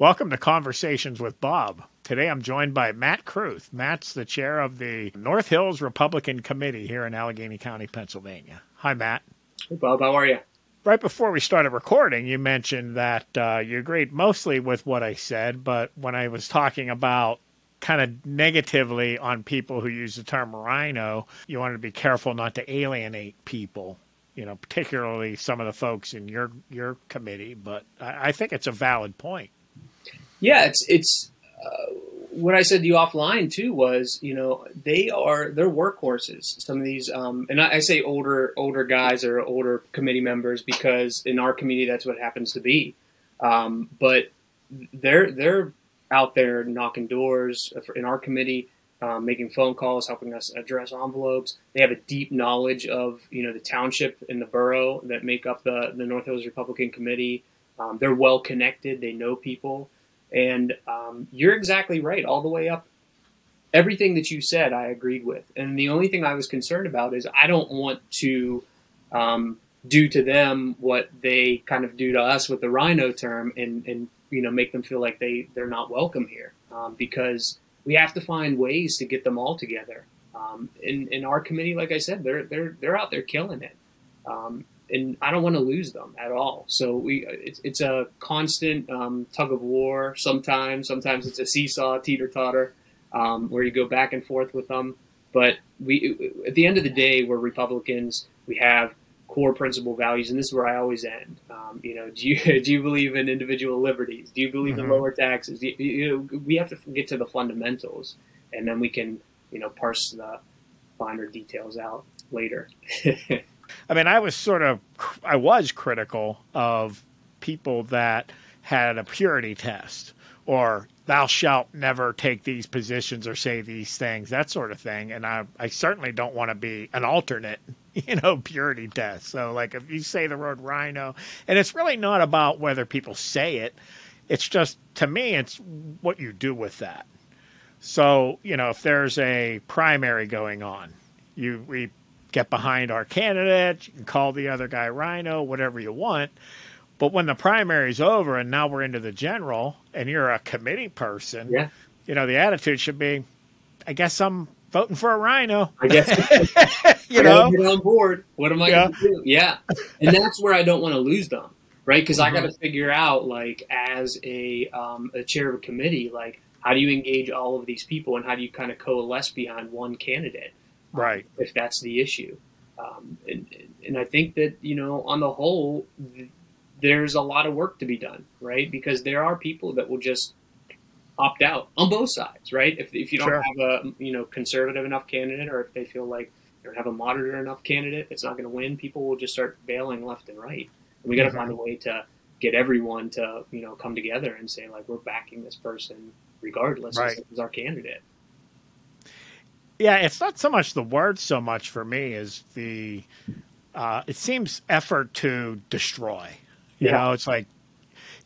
Welcome to Conversations with Bob. Today I'm joined by Matt Kruth. Matt's the chair of the North Hills Republican Committee here in Allegheny County, Pennsylvania. Hi, Matt. Hey, Bob. How are you? Right before we started recording, you mentioned that uh, you agreed mostly with what I said, but when I was talking about kind of negatively on people who use the term RINO, you wanted to be careful not to alienate people you know, particularly some of the folks in your your committee. But I, I think it's a valid point. Yeah, it's it's uh, what I said to you offline too was you know they are they're workhorses. Some of these, um, and I, I say older older guys or older committee members because in our committee that's what happens to be. Um, but they're they're out there knocking doors in our committee um, making phone calls, helping us address envelopes. They have a deep knowledge of you know the township and the borough that make up the the North Hills Republican Committee. Um, they're well connected. They know people, and um, you're exactly right all the way up. Everything that you said, I agreed with, and the only thing I was concerned about is I don't want to um, do to them what they kind of do to us with the RINO term, and and you know make them feel like they they're not welcome here um, because we have to find ways to get them all together. Um, in, in our committee, like I said, they're they're they're out there killing it, um, and I don't want to lose them at all. So we it's, it's a constant um, tug of war. Sometimes sometimes it's a seesaw, teeter totter, um, where you go back and forth with them. But we at the end of the day, we're Republicans. We have core principle values, and this is where I always end. Um, you know, do you do you believe in individual liberties? Do you believe mm-hmm. in lower taxes? You, you know, we have to get to the fundamentals, and then we can you know parse the finer details out later. I mean, I was sort of I was critical of people that had a purity test or thou shalt never take these positions or say these things, that sort of thing. And I, I certainly don't want to be an alternate, you know, purity test. So, like, if you say the word RINO, and it's really not about whether people say it, it's just, to me, it's what you do with that. So, you know, if there's a primary going on, you we get behind our candidate, you can call the other guy RINO, whatever you want. But when the primary's over and now we're into the general and you're a committee person, yeah. you know, the attitude should be, I guess I'm voting for a RINO. I guess you I know get on board. What am I yeah. to do? Yeah, and that's where I don't want to lose them, right? Because mm-hmm. I got to figure out, like, as a um, a chair of a committee, like, how do you engage all of these people, and how do you kind of coalesce behind one candidate, right? Um, if that's the issue, um, and and I think that you know, on the whole, there's a lot of work to be done, right? Because there are people that will just opt out on both sides, right? If, if you don't sure. have a you know conservative enough candidate, or if they feel like they don't have a moderate enough candidate, it's not going to win. People will just start bailing left and right. And we got to mm-hmm. find a way to get everyone to you know come together and say like we're backing this person regardless right. as our candidate. Yeah, it's not so much the words so much for me as the uh, it seems effort to destroy. You yeah. know, it's like,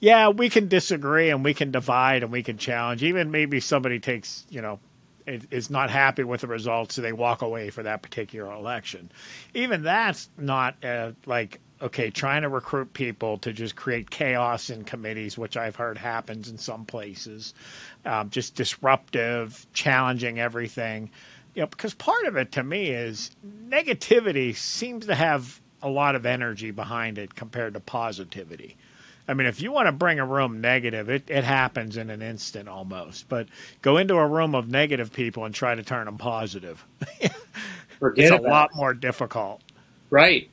yeah, we can disagree and we can divide and we can challenge. Even maybe somebody takes, you know, is not happy with the results, so they walk away for that particular election. Even that's not uh, like okay, trying to recruit people to just create chaos in committees, which I've heard happens in some places, um, just disruptive, challenging everything. You know, because part of it to me is negativity seems to have a lot of energy behind it compared to positivity. I mean, if you want to bring a room negative, it, it happens in an instant almost. But go into a room of negative people and try to turn them positive. It's a lot it. more difficult. Right.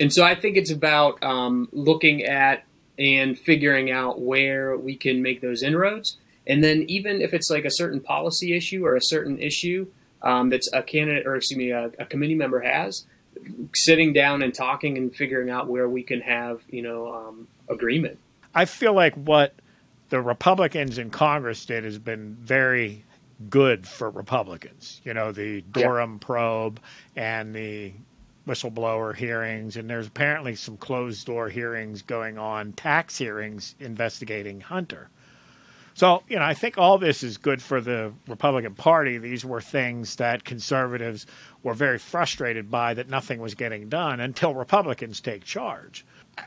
And so I think it's about um, looking at and figuring out where we can make those inroads. And then even if it's like a certain policy issue or a certain issue um, that's a candidate or excuse me, a, a committee member has, sitting down and talking and figuring out where we can have you know um, agreement. I feel like what the Republicans in Congress did has been very good for Republicans. You know, the Durham yeah. probe and the whistleblower hearings, and there's apparently some closed door hearings going on, tax hearings investigating Hunter. So, you know, I think all this is good for the Republican Party. These were things that conservatives were very frustrated by that nothing was getting done until Republicans take charge.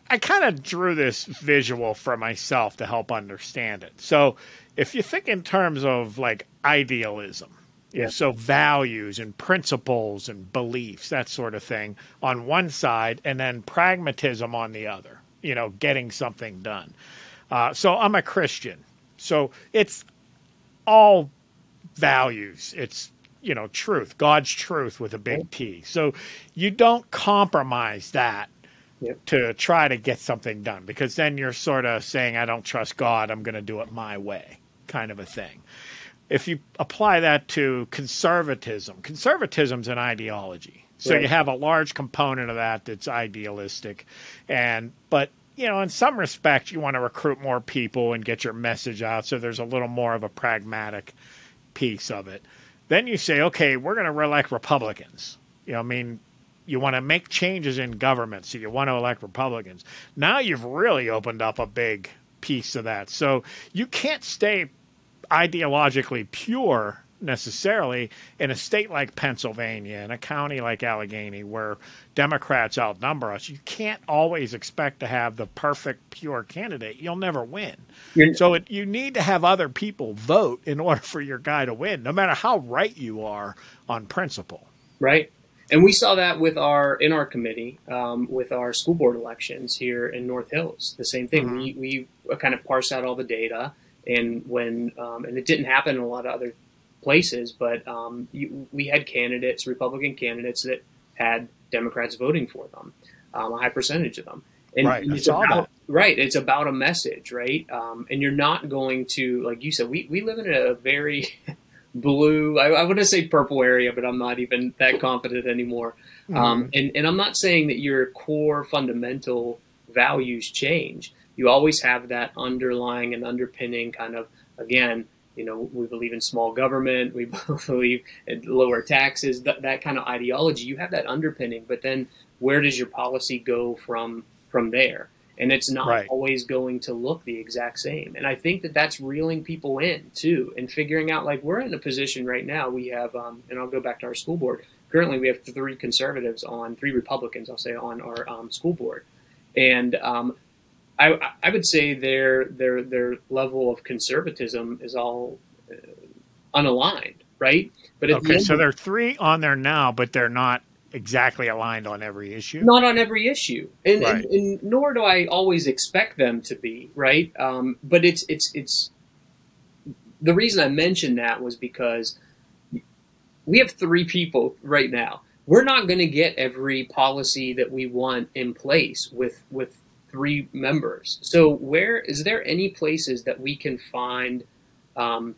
I kind of drew this visual for myself to help understand it. So, if you think in terms of like idealism, yeah. so values and principles and beliefs, that sort of thing on one side, and then pragmatism on the other, you know, getting something done. Uh, so, I'm a Christian. So, it's all values. It's you know truth, God's truth with a big T. So you don't compromise that yep. to try to get something done because then you're sort of saying I don't trust God, I'm going to do it my way, kind of a thing. If you apply that to conservatism, conservatism's an ideology. So right. you have a large component of that that's idealistic and but you know, in some respects, you want to recruit more people and get your message out. So there's a little more of a pragmatic piece of it. Then you say, okay, we're going to elect Republicans. You know, I mean, you want to make changes in government, so you want to elect Republicans. Now you've really opened up a big piece of that. So you can't stay ideologically pure necessarily in a state like Pennsylvania, in a county like Allegheny, where Democrats outnumber us, you can't always expect to have the perfect, pure candidate. You'll never win. You're, so it, you need to have other people vote in order for your guy to win, no matter how right you are on principle. Right. And we saw that with our in our committee um, with our school board elections here in North Hills. The same thing. Mm-hmm. We we kind of parse out all the data, and when um, and it didn't happen in a lot of other places, but um, you, we had candidates, Republican candidates, that had Democrats voting for them, um, a high percentage of them. And right, it's about, right. It's about a message, right? Um, and you're not going to, like you said, we, we live in a very blue, I, I want to say purple area, but I'm not even that confident anymore. Um, and, and I'm not saying that your core fundamental values change. You always have that underlying and underpinning kind of, again, you know, we believe in small government, we believe in lower taxes, that, that kind of ideology. You have that underpinning, but then where does your policy go from from there? And it's not right. always going to look the exact same. And I think that that's reeling people in too, and figuring out like we're in a position right now. We have, um, and I'll go back to our school board. Currently, we have three conservatives on, three Republicans, I'll say, on our um, school board, and um, I, I would say their their their level of conservatism is all uh, unaligned, right? But okay, the so there are three on there now, but they're not exactly aligned on every issue. Not on every issue, and, right. and, and nor do I always expect them to be, right? Um, but it's it's it's the reason I mentioned that was because we have three people right now. We're not going to get every policy that we want in place with with three members. So, where is there any places that we can find um,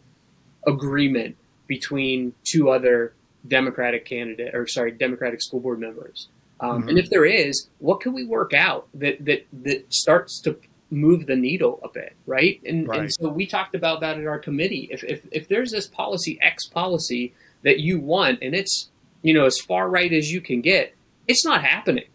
agreement between two other Democratic candidate or sorry Democratic school board members? Um, mm-hmm. And if there is, what can we work out that that that starts to move the needle a bit, right? And, right. and so we talked about that in our committee. If, if if there's this policy X policy that you want, and it's you know as far right as you can get, it's not happening.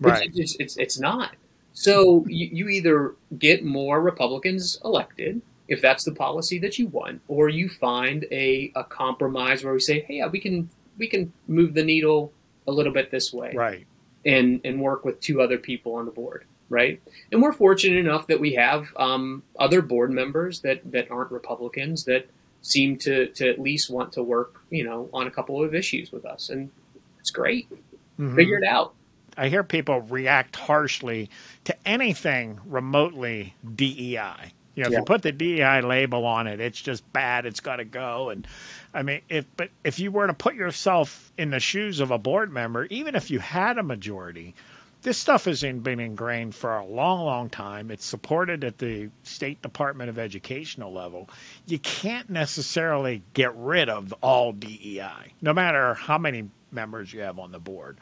Right. It's, it's, it's, it's not. So you, you either get more Republicans elected, if that's the policy that you want, or you find a, a compromise where we say, hey, yeah, we can we can move the needle a little bit this way, right, and and work with two other people on the board, right. And we're fortunate enough that we have um, other board members that that aren't Republicans that seem to to at least want to work, you know, on a couple of issues with us, and it's great. Mm-hmm. Figure it out. I hear people react harshly to anything remotely DEI. You know, yeah. if you put the DEI label on it, it's just bad. It's got to go. And I mean, if but if you were to put yourself in the shoes of a board member, even if you had a majority, this stuff has been ingrained for a long, long time. It's supported at the State Department of Educational level. You can't necessarily get rid of all DEI, no matter how many members you have on the board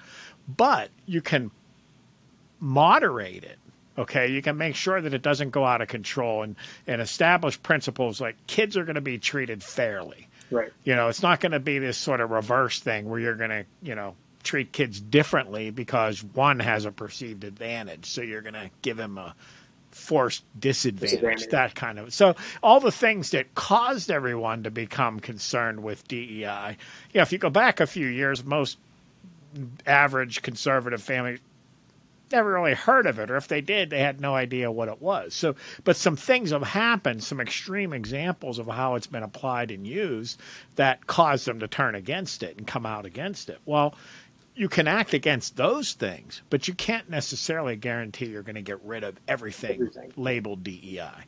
but you can moderate it. Okay, you can make sure that it doesn't go out of control and, and establish principles like kids are going to be treated fairly. Right. You know, it's not going to be this sort of reverse thing where you're going to, you know, treat kids differently because one has a perceived advantage. So you're going to give him a forced disadvantage, disadvantage, that kind of. So all the things that caused everyone to become concerned with DEI. You know, if you go back a few years, most average conservative family never really heard of it, or if they did, they had no idea what it was. So, but some things have happened, some extreme examples of how it's been applied and used that caused them to turn against it and come out against it. Well, you can act against those things, but you can't necessarily guarantee you're going to get rid of everything, everything. labeled DEI.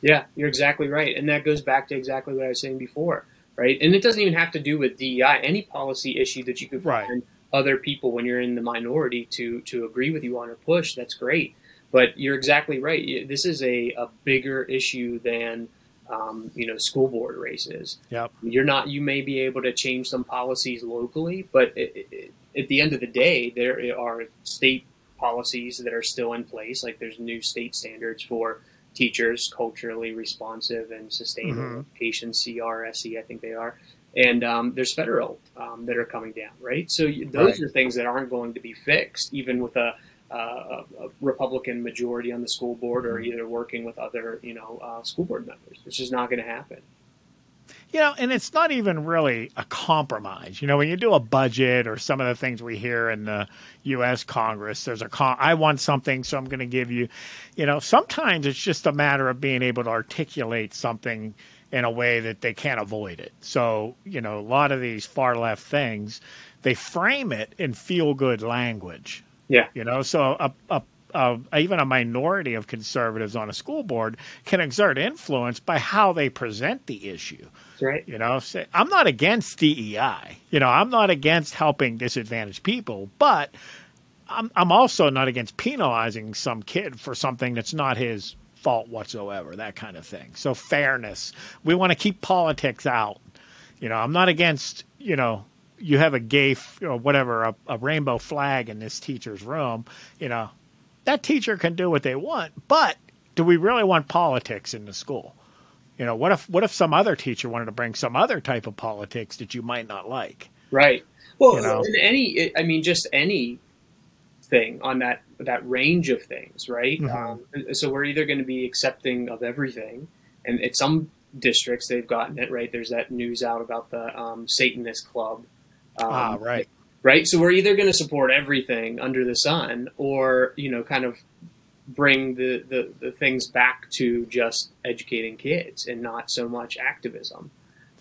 Yeah, you're exactly right. And that goes back to exactly what I was saying before, right? And it doesn't even have to do with DEI. Any policy issue that you could find right. Other people when you're in the minority to to agree with you on a push, that's great. But you're exactly right. This is a, a bigger issue than um, you know school board races. Yep. You're not. You may be able to change some policies locally, but it, it, at the end of the day, there are state policies that are still in place. Like there's new state standards for teachers, culturally responsive and sustainable mm-hmm. education, CRSE, I think they are. And um, there's federal um, that are coming down, right? So those right. are things that aren't going to be fixed, even with a, uh, a Republican majority on the school board, or mm-hmm. either working with other, you know, uh, school board members. It's just not going to happen. You know, and it's not even really a compromise. You know, when you do a budget or some of the things we hear in the U.S. Congress, there's a con- I want something, so I'm going to give you. You know, sometimes it's just a matter of being able to articulate something in a way that they can't avoid it. So, you know, a lot of these far left things, they frame it in feel good language. Yeah. You know, so a, a uh, even a minority of conservatives on a school board can exert influence by how they present the issue. right. You know, say, I'm not against DEI. You know, I'm not against helping disadvantaged people, but I'm, I'm also not against penalizing some kid for something that's not his fault whatsoever, that kind of thing. So fairness. We want to keep politics out. You know, I'm not against, you know, you have a gay or whatever, a, a rainbow flag in this teacher's room, you know, that teacher can do what they want, but do we really want politics in the school? You know, what if what if some other teacher wanted to bring some other type of politics that you might not like? Right. Well, you know? in any, I mean, just any thing on that that range of things, right? Mm-hmm. Um, so we're either going to be accepting of everything, and at some districts they've gotten it right. There's that news out about the um, Satanist club. Um, ah, right right? So we're either going to support everything under the sun, or you know, kind of bring the, the, the things back to just educating kids and not so much activism.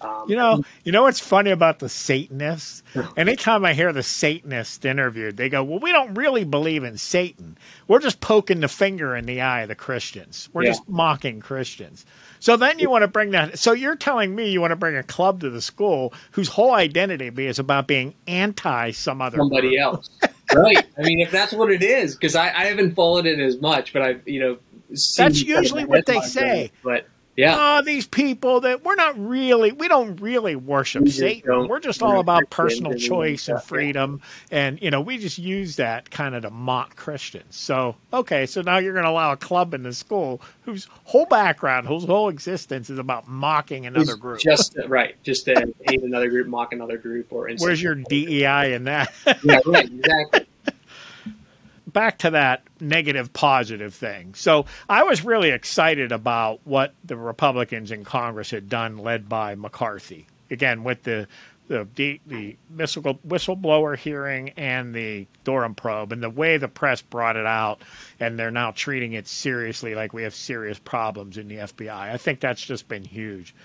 Um, you know, you know what's funny about the Satanists? Anytime I hear the Satanist interviewed, they go, "Well, we don't really believe in Satan. We're just poking the finger in the eye of the Christians. We're yeah. just mocking Christians." So then you want to bring that. So you're telling me you want to bring a club to the school whose whole identity is about being anti some other somebody group. else, right? I mean, if that's what it is, because I, I haven't followed it as much, but I've you know. That's usually what they say. But yeah. Oh, these people that we're not really, we don't really worship we Satan. We're just all about personal choice and freedom. And, you know, we just use that kind of to mock Christians. So, okay, so now you're going to allow a club in the school whose whole background, whose whole existence is about mocking another group. Just, right. Just to hate another group, mock another group. or Where's your DEI in that? yeah, right, exactly back to that negative positive thing. So I was really excited about what the Republicans in Congress had done, led by McCarthy. Again, with the the the, the whistleblower hearing and the Durham probe, and the way the press brought it out, and they're now treating it seriously, like we have serious problems in the FBI. I think that's just been huge.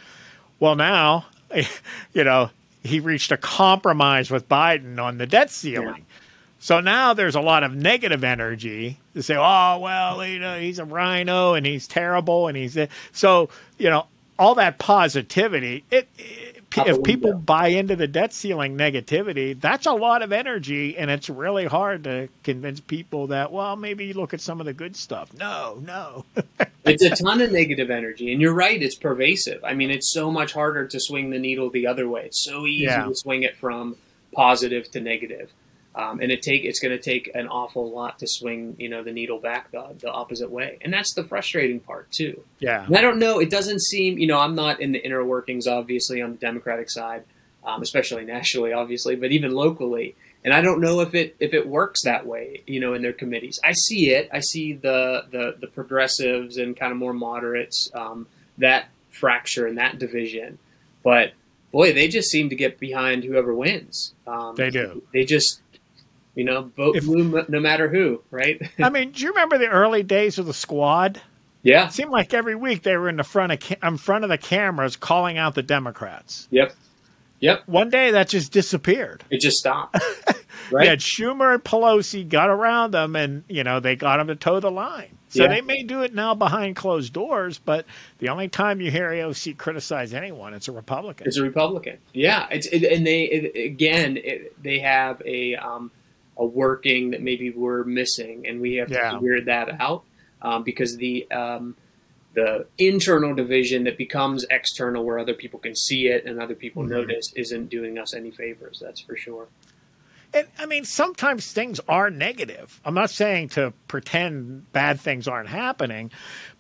Well, now, you know, he reached a compromise with Biden on the debt ceiling. Yeah so now there's a lot of negative energy to say, oh, well, you know, he's a RINO and he's terrible and he's so you know all that positivity. It, it if people buy into the debt ceiling negativity, that's a lot of energy, and it's really hard to convince people that well, maybe you look at some of the good stuff. No, no. it's a ton of negative energy, and you're right. It's pervasive. I mean, it's so much harder to swing the needle the other way. It's so easy yeah. to swing it from positive to negative. Um, and it take it's going to take an awful lot to swing you know the needle back the, the opposite way. And that's the frustrating part too. Yeah. And i don't know it doesn't seem you know i'm not in the inner workings obviously on the democratic side um, especially nationally obviously but even locally. And i don't know if it if it works that way you know in their committees. I see it. I see the the, the progressives and kind of more moderates um, that fracture and that division. But boy they just seem to get behind whoever wins. Um, they do. they just You know, vote if, blue no matter who, right? I mean, do you remember the early days of the squad? Yeah, it seemed like every week they were in the front of ca- in front of the cameras calling out the Democrats. Yep, yep. One day that just disappeared. It just stopped. right? Yeah, Schumer and Pelosi got around them, and you know they got them to toe the line. So yeah. they may do it now behind closed doors, but the only time you hear AOC criticize anyone, it's a Republican. It's a Republican. Yeah, it's it, and they it, again it, they have a um, a working that maybe we're missing, and we have to yeah. figure that out um, because the um, the internal division that becomes external, where other people can see it and other people mm-hmm. notice, isn't doing us any favors. That's for sure. And I mean, sometimes things are negative. I'm not saying to pretend bad things aren't happening,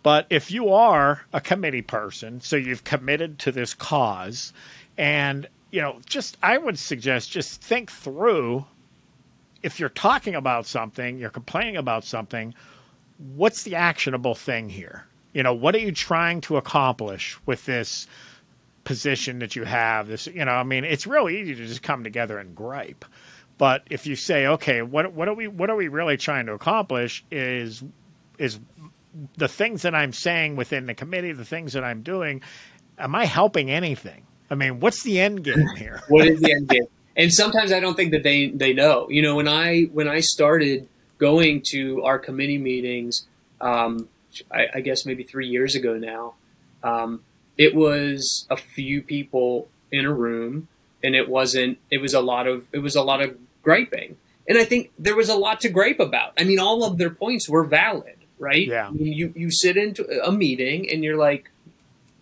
but if you are a committee person, so you've committed to this cause, and you know, just I would suggest just think through if you're talking about something, you're complaining about something, what's the actionable thing here? You know, what are you trying to accomplish with this position that you have? This, you know, I mean, it's real easy to just come together and gripe. But if you say, okay, what what are we what are we really trying to accomplish is is the things that I'm saying within the committee, the things that I'm doing, am I helping anything? I mean, what's the end game here? what is the end game? And sometimes I don't think that they they know. You know, when I when I started going to our committee meetings, um, I, I, guess maybe three years ago now, um, it was a few people in a room, and it wasn't. It was a lot of. It was a lot of griping. And I think there was a lot to gripe about. I mean, all of their points were valid, right? Yeah. I mean, you, you sit into a meeting and you're like,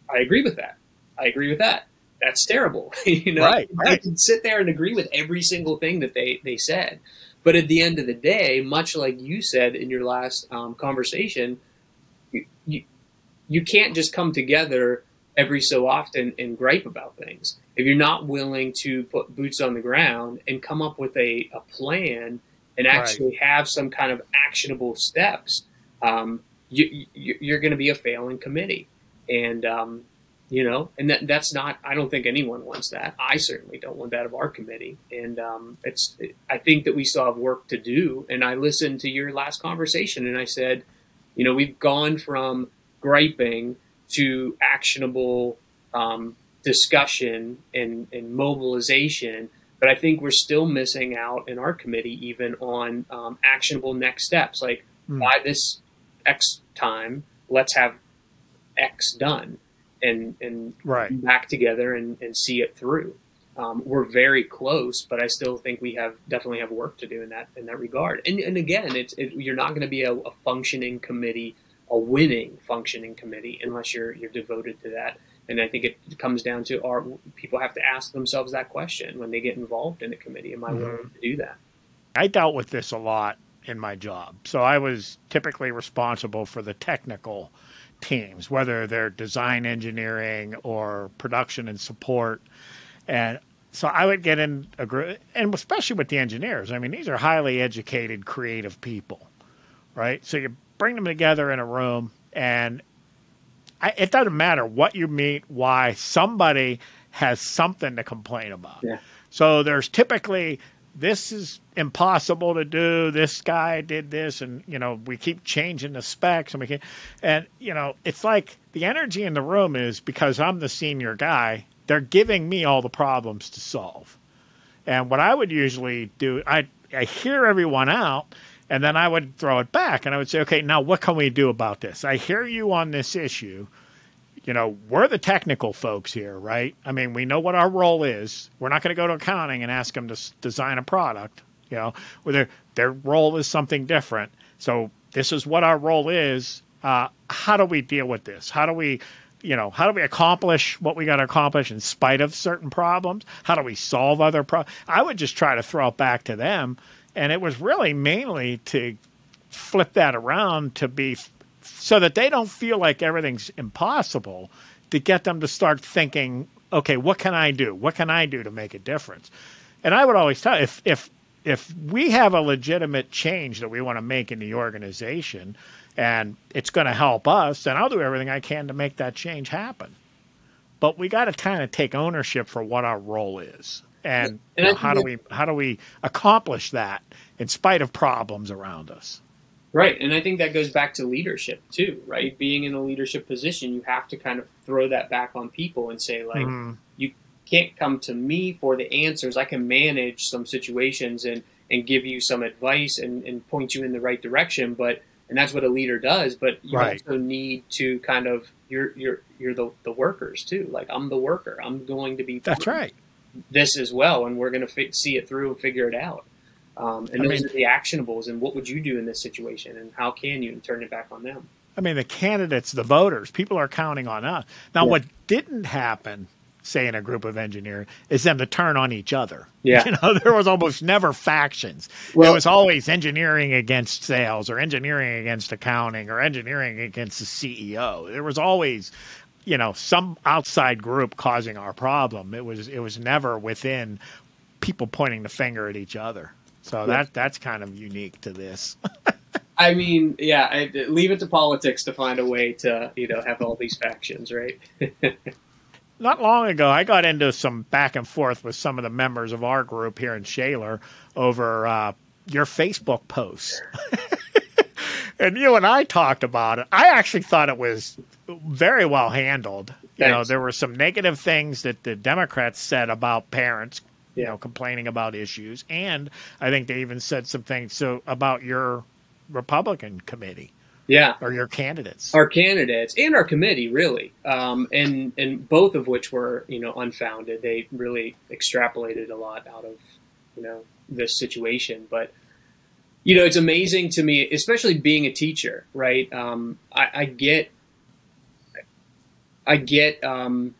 I agree with that. I agree with that. That's terrible. you know, right, right. I can sit there and agree with every single thing that they, they said. But at the end of the day, much like you said in your last um, conversation, you, you, you can't just come together every so often and gripe about things if you're not willing to put boots on the ground and come up with a, a plan and actually right. have some kind of actionable steps, um, you, are going to be a failing committee. And, um, you know, and that, that's not, I don't think anyone wants that. I certainly don't want that of our committee. And um, it's, I think that we still have work to do. And I listened to your last conversation and I said, you know, we've gone from griping to actionable um, discussion and, and mobilization. But I think we're still missing out in our committee even on um, actionable next steps. Like mm. by this X time, let's have X done and and right. back together and, and see it through. Um, we're very close, but I still think we have definitely have work to do in that in that regard. And, and again, it's it, you're not going to be a, a, functioning committee, a winning functioning committee, unless you're you're devoted to that. And I think it comes down to our people have to ask themselves that question when they get involved in a committee. Am I mm-hmm. willing to do that? I dealt with this a lot in my job. So I was typically responsible for the technical teams, whether they're design engineering or production and support. And so I would get in a group, and especially with the engineers. I mean, these are highly educated, creative people, right? So you bring them together in a room, and I, it doesn't matter what you meet, why somebody has something to complain about. Yeah. So there's typically this is impossible to do. This guy did this, and you know we keep changing the specs, and we can, and you know it's like the energy in the room is because I'm the senior guy. They're giving me all the problems to solve, and what I would usually do, I I hear everyone out, and then I would throw it back and I would say, okay, now what can we do about this? I hear you on this issue. You know, we're the technical folks here, right? I mean, we know what our role is. We're not going to go to accounting and ask them to design a product, you know, their, their role is something different. So this is what our role is. Uh, how do we deal with this? How do we, you know, how do we accomplish what we got to accomplish in spite of certain problems? How do we solve other problems? I would just try to throw it back to them and it was really mainly to flip that around to be so that they don't feel like everything's impossible to get them to start thinking okay what can i do? What can i do to make a difference? And i would always tell if if if we have a legitimate change that we want to make in the organization and it's going to help us then i'll do everything i can to make that change happen. But we got to kind of take ownership for what our role is and, and you know, how do we how do we accomplish that in spite of problems around us? Right, and I think that goes back to leadership too, right? Being in a leadership position, you have to kind of throw that back on people and say, like, mm-hmm. you can't come to me for the answers. I can manage some situations and and give you some advice and, and point you in the right direction, but and that's what a leader does. But you right. also need to kind of you're you're you're the the workers too. Like I'm the worker. I'm going to be that's right. This as well, and we're going to fi- see it through and figure it out. Um, and I those mean, are the actionables. And what would you do in this situation? And how can you turn it back on them? I mean, the candidates, the voters, people are counting on us. Now, yeah. what didn't happen, say, in a group of engineers, is them to turn on each other. Yeah. You know, there was almost never factions. Well, it was always engineering against sales or engineering against accounting or engineering against the CEO. There was always you know some outside group causing our problem it was it was never within people pointing the finger at each other so that that's kind of unique to this. I mean, yeah, I, leave it to politics to find a way to you know have all these factions, right? Not long ago, I got into some back and forth with some of the members of our group here in Shaler over uh, your Facebook posts. and you and I talked about it. I actually thought it was very well handled. Thanks. You know, there were some negative things that the Democrats said about parents you know, complaining about issues. And I think they even said some things so about your Republican committee. Yeah, or your candidates, our candidates, and our committee, really, um, and and both of which were you know unfounded. They really extrapolated a lot out of you know this situation, but you know it's amazing to me, especially being a teacher, right? Um, I, I, get, I get um,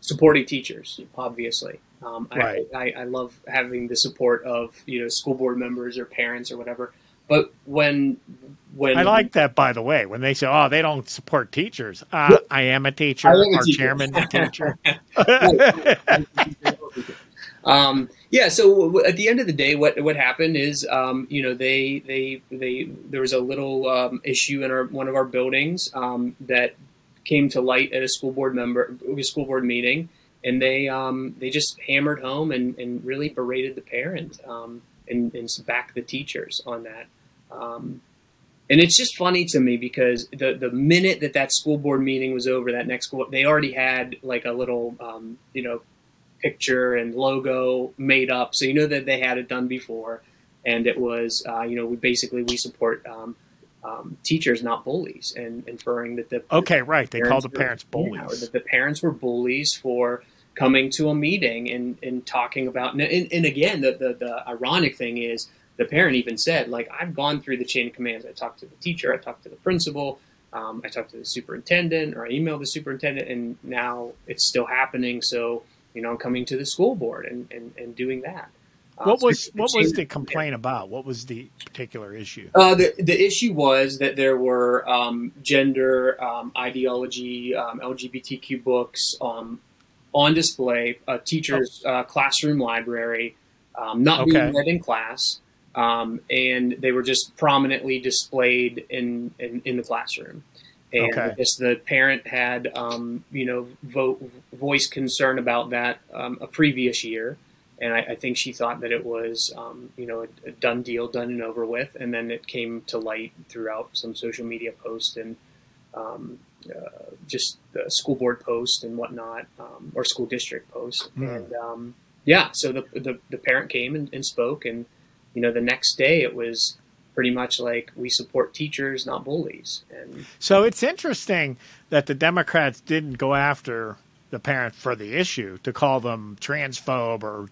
supporting teachers, obviously, um, right. I, I, I, love having the support of you know school board members or parents or whatever. But when when I like that, by the way, when they say, "Oh, they don't support teachers," uh, I am a teacher. Our teacher. chairman, a teacher. um, yeah. So at the end of the day, what what happened is, um, you know, they they they there was a little um, issue in our one of our buildings um, that came to light at a school board member a school board meeting and they um, they just hammered home and, and really berated the parent um, and, and backed the teachers on that. Um, and it's just funny to me because the the minute that that school board meeting was over, that next school they already had like a little um, you know picture and logo made up, so you know that they had it done before, and it was uh, you know we basically we support. Um, um, teachers, not bullies, and inferring that the okay, right? They call the parents bullies. Yeah, that the parents were bullies for coming to a meeting and, and talking about and, and again the, the, the ironic thing is the parent even said like i've gone through the chain of commands i talked to the teacher i talked to the principal um, i talked to the superintendent or i emailed the superintendent and now it's still happening so you know i'm coming to the school board and, and, and doing that uh, what was so what was the complaint about? What was the particular issue? Uh, the the issue was that there were um, gender um, ideology, um, LGBTQ books, um, on display, a teacher's uh, classroom library, um, not okay. being read in class, um, and they were just prominently displayed in, in, in the classroom. And okay. I guess the parent had, um, you know, vote, voice concern about that um, a previous year, and I, I, think she thought that it was, um, you know, a, a, done deal, done and over with. And then it came to light throughout some social media posts and um, uh, just the school board post and whatnot, um, or school district post. Mm. And um, yeah, so the, the, the parent came and, and, spoke, and you know the next day it was pretty much like we support teachers, not bullies. And so it's interesting that the Democrats didn't go after the parent for the issue to call them transphobe or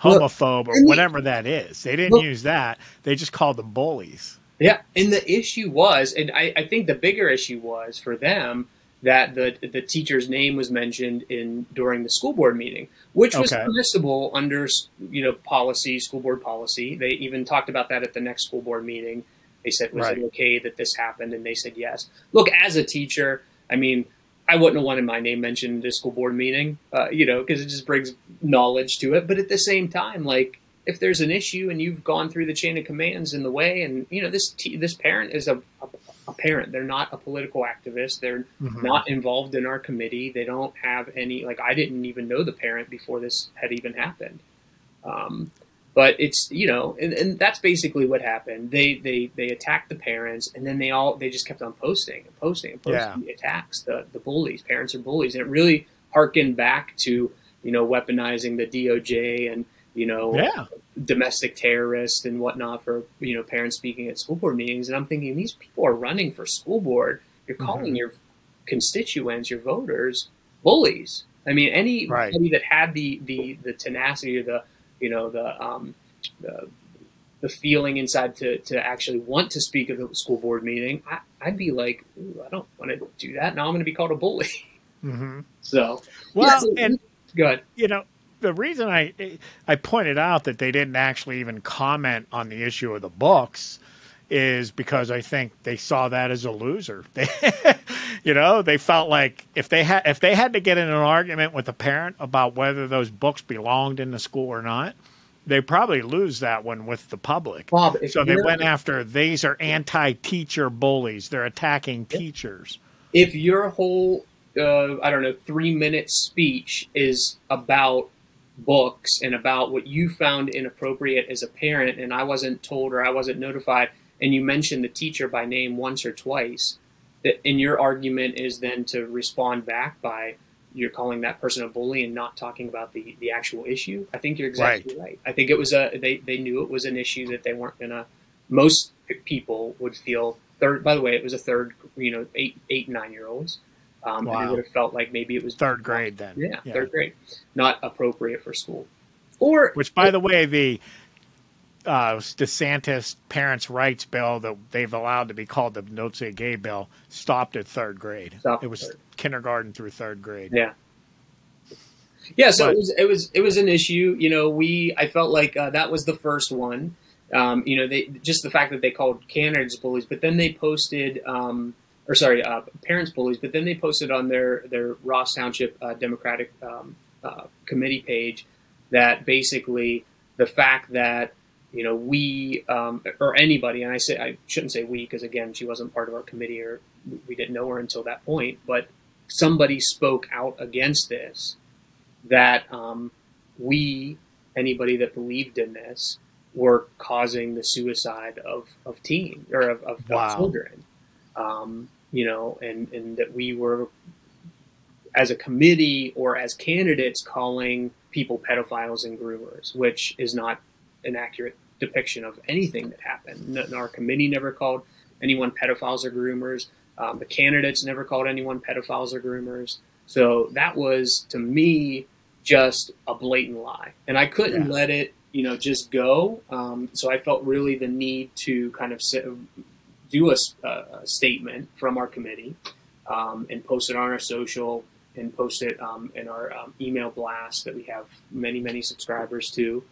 homophobe or whatever that is. They didn't use that. They just called them bullies. Yeah, and the issue was, and I, I think the bigger issue was for them that the the teacher's name was mentioned in during the school board meeting, which was okay. permissible under you know policy, school board policy. They even talked about that at the next school board meeting. They said, "Was right. it okay that this happened?" And they said, "Yes." Look, as a teacher, I mean, I wouldn't have wanted my name mentioned in a school board meeting, uh, you know, because it just brings knowledge to it. But at the same time, like if there's an issue and you've gone through the chain of commands in the way, and you know this t- this parent is a, a, a, parent. They're not a political activist. They're mm-hmm. not involved in our committee. They don't have any like I didn't even know the parent before this had even happened. Um, but it's you know, and, and that's basically what happened. They they they attacked the parents, and then they all they just kept on posting and posting and posting Yeah. attacks. The the bullies, parents are bullies, and it really harkened back to you know weaponizing the DOJ and you know Yeah. domestic terrorists and whatnot for you know parents speaking at school board meetings. And I'm thinking these people are running for school board. You're calling Mhm. your constituents, your voters, bullies. I mean, anybody Right. that had the the the tenacity or the you know the um the the feeling inside to, to actually want to speak at the school board meeting, I, I'd be like, I don't want to do that. Now I'm going to be called a bully. hmm So, Well, yeah, so- and good. you know, the reason I I pointed out that they didn't actually even comment on the issue of the books is because I think they saw that as a loser. They, you know, they felt like if they had if they had to get in an argument with a parent about whether those books belonged in the school or not, they probably lose that one with the public. Bob, So they went after these are anti-teacher bullies. They're attacking teachers. if your whole uh, I don't know three minute speech is about books and about what you found inappropriate as a parent, and I wasn't told or I wasn't notified, and you mentioned the teacher by name once or twice, that and your argument is then to respond back by you're calling that person a bully and not talking about the the actual issue. I think you're exactly right. I think it was a they they knew it was an issue that they weren't gonna. Most people would feel third. By the way, it was a third. You know, eight eight nine year olds. Um, and Wow. they would have felt like maybe it was Third grade then. Yeah, third grade, not appropriate for school. Or Which, by the way, the uh, DeSantis parents' rights bill that they've allowed to be called the Don't Say Gay bill stopped at third grade. It was third. kindergarten through third grade. Yeah. Yeah, so But- it was it was it was an issue. You know, we I felt like uh, that was the first one. Um, you know, they just the fact that they called candidates bullies, but then they posted, um, or sorry, uh, parents bullies, but then they posted on their their Ross Township uh, Democratic um, uh, committee page that basically the fact that you know we um, or anybody, and I say I shouldn't say we because again she wasn't part of our committee or we didn't know her until that point, but somebody spoke out against this that um, we, anybody that believed in this, were causing the suicide of, of teens or of, of, Wow. of children. Um, you know, and, and that we were, as a committee or as candidates, calling people pedophiles and groomers, which is not an accurate depiction of anything that happened. Our committee never called anyone pedophiles or groomers. Um, the candidates never called anyone pedophiles or groomers. So that was, to me, just a blatant lie. And I couldn't Yeah. let it, you know, just go. Um, so I felt really the need to kind of sit, do a statement from our committee um, and post it on our social and post it um, in our um, email blast that we have many, many subscribers to.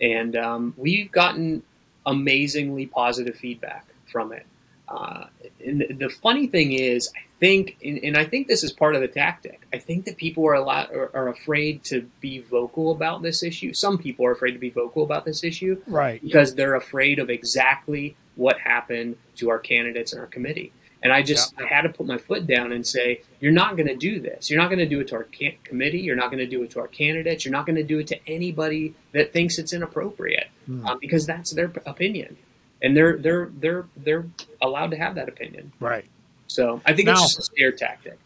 And um, we've gotten amazingly positive feedback from it. Uh, and the- the funny thing is, I think, and, and I think this is part of the tactic. I think that people are a lot are, are afraid to be vocal about this issue. Some people are afraid to be vocal about this issue Right. because they're afraid of exactly what happened to our candidates and our committee. And I just I had to put my foot down and say, you're not going to do this. You're not going to do it to our can- committee. You're not going to do it to our candidates. You're not going to do it to anybody that thinks it's inappropriate Hmm. um, because that's their p- opinion, and they're they're they're they're allowed to have that opinion. Right. So I think Now- it's just a scare tactic.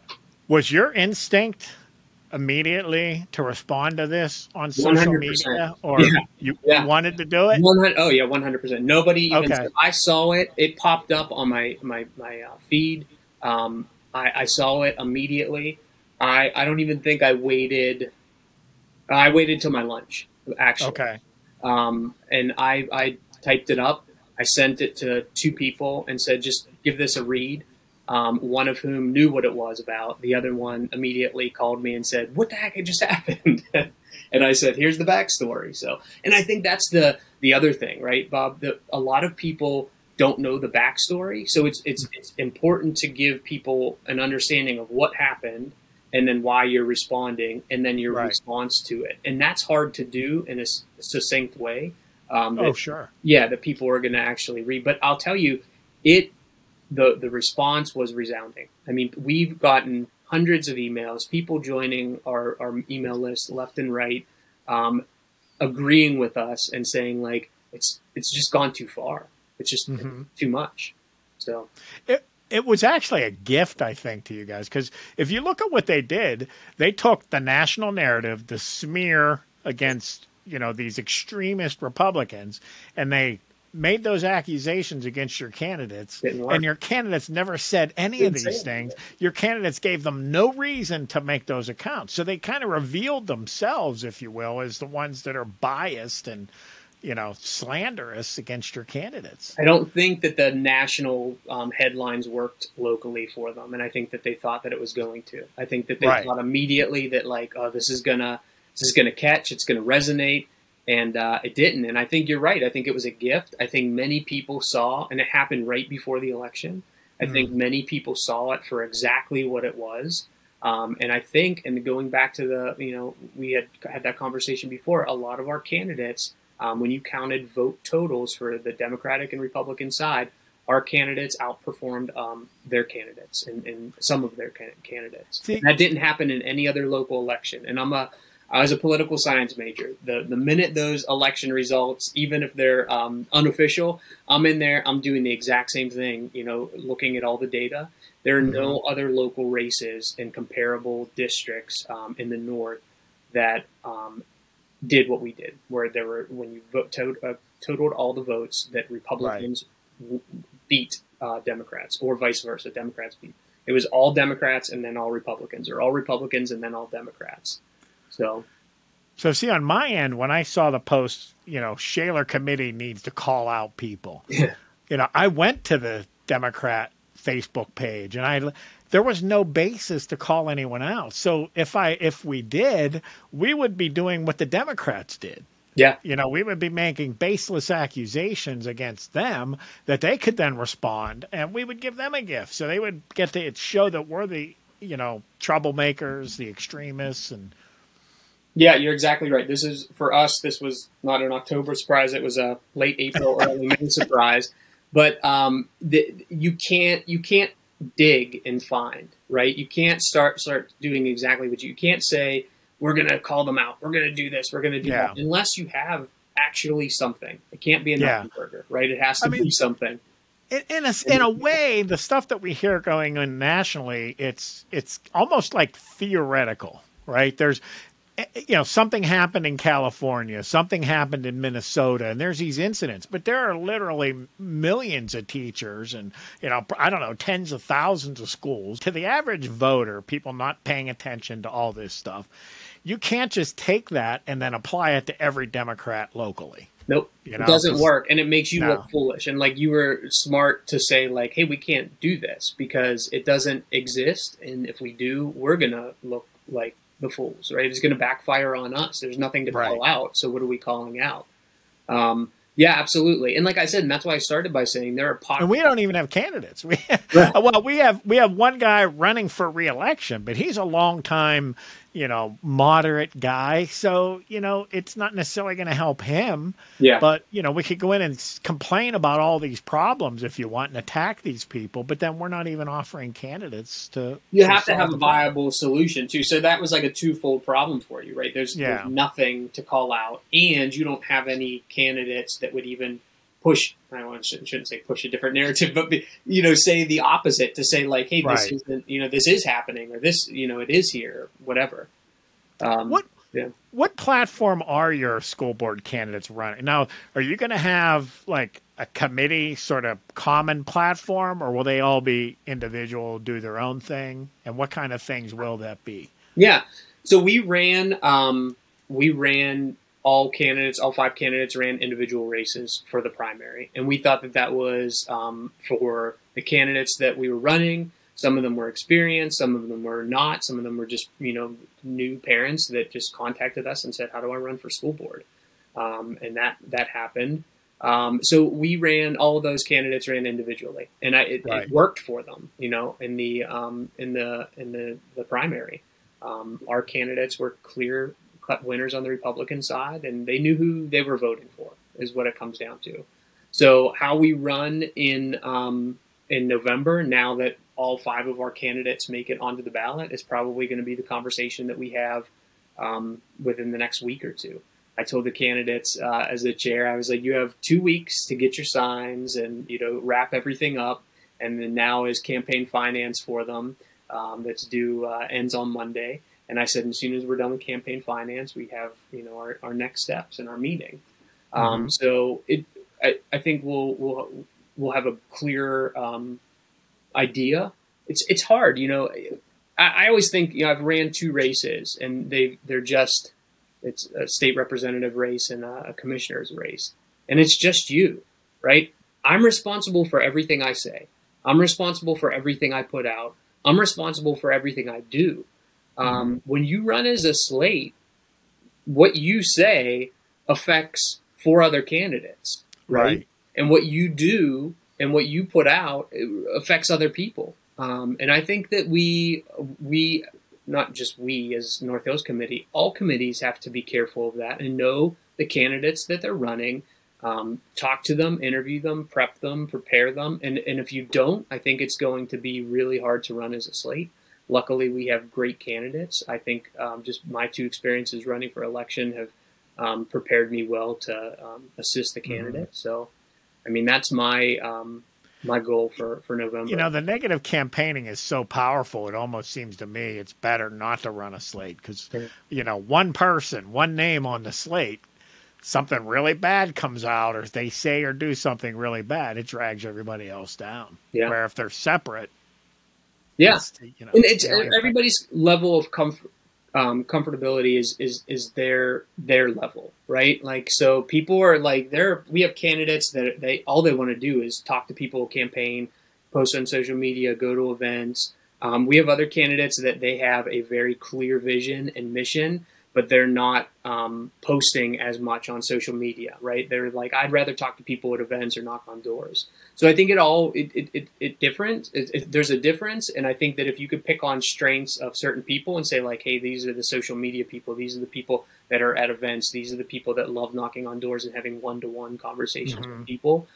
Was your instinct immediately to respond to this on social 100%. media, or Yeah. you Yeah. wanted to do it? Oh yeah, one hundred percent. Nobody even. Okay. I saw it. It popped up on my my my uh, feed. Um, I, I saw it immediately. I I don't even think I waited. I waited till my lunch actually. Okay. Um, and I I typed it up. I sent it to two people and said, just give this a read. Um, one of whom knew what it was about. The other one immediately called me and said, "What the heck had just happened?" and I said, "Here's the backstory." So, and I think that's the the other thing, right, Bob? That a lot of people don't know the backstory, so it's it's it's important to give people an understanding of what happened and then why you're responding and then your Right. response to it, and that's hard to do in a succinct way. Um, Oh, that- sure. yeah, that people are going to actually read. But I'll tell you, it the the response was resounding. I mean, we've gotten hundreds of emails, people joining our, our email list left and right. Um, agreeing with us and saying like it's it's just gone too far. It's just Mhm. too much. So It it was actually a gift, I think, to you guys because if you look at what they did, they took the national narrative, the smear against you know these extremist Republicans, and they made those accusations against your candidates, and your candidates never said any Didn't of these things. Your candidates gave them no reason to make those accounts, so they kind of revealed themselves, if you will, as the ones that are biased and you know slanderous against your candidates. I don't think that the national um, headlines worked locally for them, and I think that they thought that it was going to. I think that they Right. thought immediately that like, oh, this is gonna this is gonna catch, it's gonna resonate, and uh, it didn't. And I think you're right. I think it was a gift. I think many people saw, and it happened right before the election. I think many people saw it for exactly what it was. Um, and I think, and going back to the, you know, we had had that conversation before. A lot of our candidates, um, when you counted vote totals for the Democratic and Republican side, our candidates outperformed um, their candidates and, and some of their candidates. See- that didn't happen in any other local election. And I'm a, I was a political science major. The the minute those election results, even if they're um, unofficial, I'm in there. I'm doing the exact same thing. You know, looking at all the data. There are no other local races in comparable districts um, in the north that um, did what we did, where there were when you vote to, uh, totaled all the votes that Republicans w- beat uh, Democrats, or vice versa, Democrats beat. It was all Democrats and then all Republicans, or all Republicans and then all Democrats. So So see on my end, when I saw the post, you know, Shaler committee needs to call out people. Yeah. You know, I went to the Democrat Facebook page and I there was no basis to call anyone out. So if I if we did, we would be doing what the Democrats did. yeah, You know, we would be making baseless accusations against them that they could then respond and we would give them a gift. So they would get to show that we're the, you know, troublemakers, the extremists and yeah, you're exactly right. This is for us. This was not an October surprise. It was a late April, early May surprise. But um, the, you can't you can't dig and find right. You can't start start doing exactly what you, you can't say. We're going to call them out. We're going to do this. We're going to do Yeah. that. Unless you have actually something. It can't be a Yeah. burger, right? It has to I mean- be something. in, in a in a way, the stuff that we hear going on nationally, it's it's almost like theoretical, right? There's Eh, eh, you know something happened in California, something happened in Minnesota, and there's these incidents, but there are literally millions of teachers and you know I don't know tens of thousands of schools. To the average voter, people not paying attention to all this stuff, you can't just take that and then apply it to every Democrat locally. Nope. You know, it doesn't work and it makes you No. look foolish and like you were smart to say like hey we can't do this because it doesn't exist and if we do we're gonna look like the fools right it's gonna backfire on us there's nothing to call Right. out so what are we calling out um, yeah absolutely and like i said and that's why i started by saying there are pockets And we don't even have candidates. We Right. well, we have we have one guy running for reelection, but he's a long time, you know, moderate guy. So you know, it's not necessarily going to help him. yeah But you know, we could go in and complain about all these problems if you want and attack these people. But then we're not even offering candidates to. you have to have a problem. viable solution too. So that was like a twofold problem for you, right? There's, Yeah. there's nothing to call out, and you don't have any candidates that would even push. I shouldn't, say push a different narrative, but be, you know, say the opposite to say like, hey, this Right. isn't, you know, this is happening, or this, you know, it is here, whatever. Um, What Yeah. what platform are your school board candidates running? Now, are you going to have like a committee sort of common platform or will they all be individual, do their own thing? And what kind of things will that be? Yeah. So we ran um, we ran all candidates, all five candidates ran individual races for the primary, and we thought that that was um, for the candidates that we were running. Some of them were experienced, some of them were not. Some of them were just you know new parents that just contacted us and said, "How do I run for school board?" Um, and that that happened. Um, so we ran all of those candidates ran individually, and I, it, Right. it worked for them. You know, in the um, in the in the the primary. Um, our candidates were clear cut winners on the Republican side, and they knew who they were voting for. Is what it comes down to. So how we run in um, in November, now that all five of our candidates make it onto the ballot, is probably going to be the conversation that we have um, within the next week or two. I told the candidates uh, as the chair, I was like, you have two weeks to get your signs and you know wrap everything up, and then now is campaign finance for them um, that's due uh, ends on Monday. And I said, as soon as we're done with campaign finance, we have you know our, our next steps in our meeting. Um, mm-hmm. Um, so it, I, I think we'll we'll we'll have a clear um, idea. It's it's hard, you know. I, I always think you know I've ran two races and they they're just it's a state representative race and a commissioner's race, and it's just you, right? I'm responsible for everything I say. I'm responsible for everything I put out. I'm responsible for everything I do. Um, mm-hmm. when you run as a slate, what you say affects four other candidates, right? right. And what you do and what you put out affects other people. Um, and I think that we we not just we as North Hills Committee, all committees have to be careful of that and know the candidates that they're running. Um, talk to them, interview them, prep them, prepare them, and and if you don't, I think it's going to be really hard to run as a slate. Luckily, we have great candidates. I think um, just my two experiences running for election have um, prepared me well to um, assist the mm-hmm. candidate. Mm-hmm. So, I mean, that's my um, my goal for, for November. You know, the negative campaigning is so powerful. It almost seems to me it's better not to run a slate because, you know, one person, one name on the slate, something really bad comes out, or they say or do something really bad, it drags everybody else down. Yeah. Where if they're separate, yeah, you know, and it's everybody's level of comfort um, comfortability is is is their their level, right? Like so, people are like there. We have candidates that they all they want to do is talk to people, campaign, post on social media, go to events. Um, we have other candidates that they have a very clear vision and mission, but they're not um, posting as much on social media, right? They're like, I'd rather talk to people at events or knock on doors. So I think it all it it it, it different. It, it, there's a difference, and I think that if you could pick on strengths of certain people and say like, hey, these are the social media people, these are the people that are at events, these are the people that love knocking on doors and having one to one conversations mm-hmm. with people,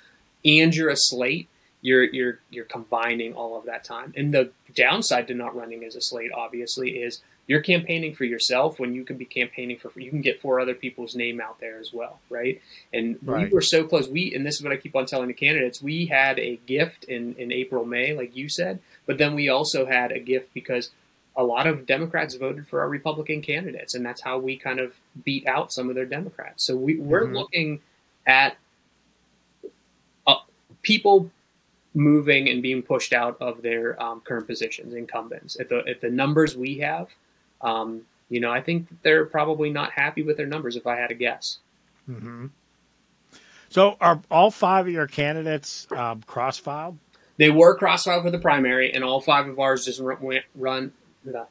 and you're a slate. You're, you're you're combining all of that time. And the downside to not running as a slate, obviously, is you're campaigning for yourself when you can be campaigning for you can get four other people's name out there as well right and right. we were so close we and this is what i keep on telling the candidates we had a gift in in april may like you said but then we also had a gift because a lot of democrats voted for our republican candidates and that's how we kind of beat out some of their democrats so we, we're mm-hmm. looking at uh, people moving and being pushed out of their um, current positions, incumbents. At the at the numbers we have, um, you know, I think they're probably not happy with their numbers if I had to guess. Mm-hmm. So, are all five of your candidates um, cross filed? They were cross filed for the primary, and all five of ours just run, run